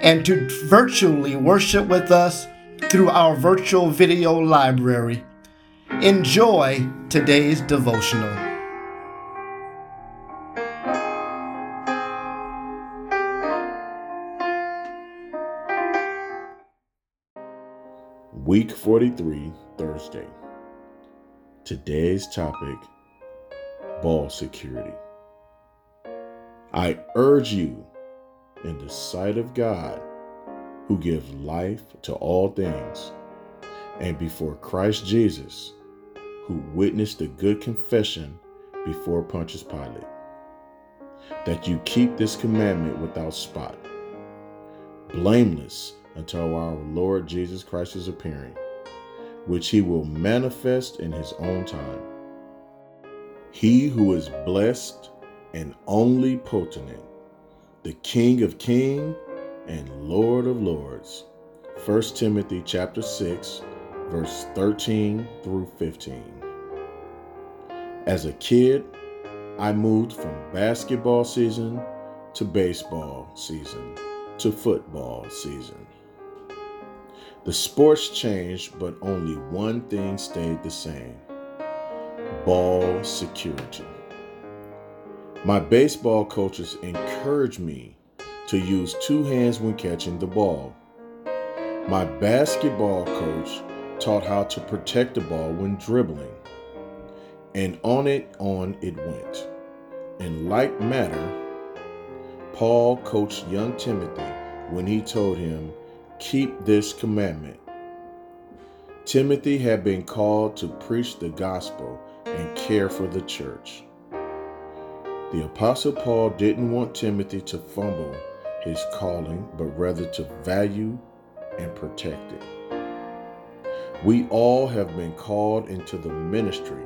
and to virtually worship with us through our virtual video library. Enjoy today's devotional. Week 43, Thursday. Today's topic ball security. I urge you in the sight of God, who gives life to all things, and before Christ Jesus, who witnessed the good confession before Pontius Pilate, that you keep this commandment without spot, blameless until our Lord Jesus Christ is appearing, which he will manifest in his own time. He who is blessed and only potent the King of Kings and Lord of Lords. 1 Timothy chapter 6, verse 13 through 15. As a kid, I moved from basketball season to baseball season to football season. The sports changed, but only one thing stayed the same ball security. My baseball coaches encouraged me to use two hands when catching the ball. My basketball coach taught how to protect the ball when dribbling. And on it on it went. In like manner, Paul coached young Timothy when he told him, Keep this commandment. Timothy had been called to preach the gospel and care for the church. The Apostle Paul didn't want Timothy to fumble his calling, but rather to value and protect it. We all have been called into the ministry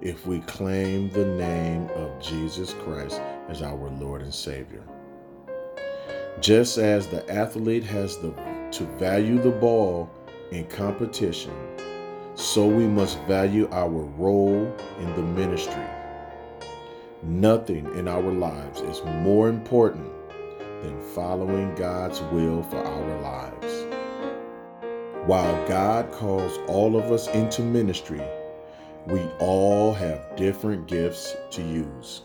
if we claim the name of Jesus Christ as our Lord and Savior. Just as the athlete has the, to value the ball in competition, so we must value our role in the ministry. Nothing in our lives is more important than following God's will for our lives. While God calls all of us into ministry, we all have different gifts to use.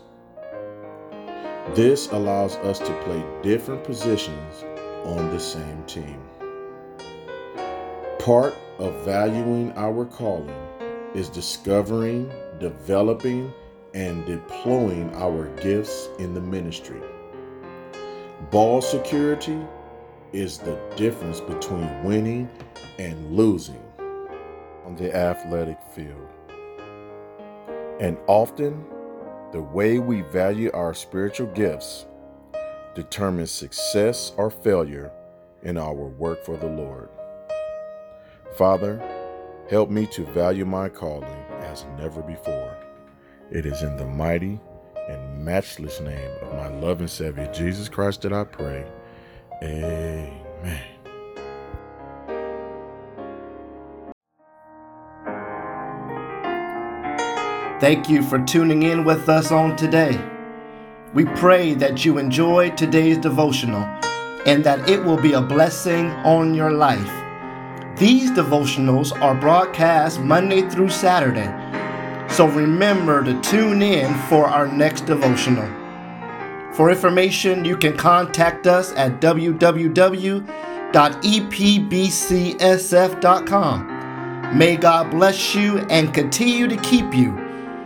This allows us to play different positions on the same team. Part of valuing our calling is discovering, developing, and deploying our gifts in the ministry. Ball security is the difference between winning and losing on the athletic field. And often, the way we value our spiritual gifts determines success or failure in our work for the Lord. Father, help me to value my calling as never before. It is in the mighty and matchless name of my loving Savior Jesus Christ that I pray. Amen. Thank you for tuning in with us on today. We pray that you enjoyed today's devotional and that it will be a blessing on your life. These devotionals are broadcast Monday through Saturday so remember to tune in for our next devotional. For information, you can contact us at www.epbcsf.com. May God bless you and continue to keep you.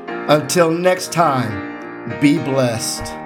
Until next time, be blessed.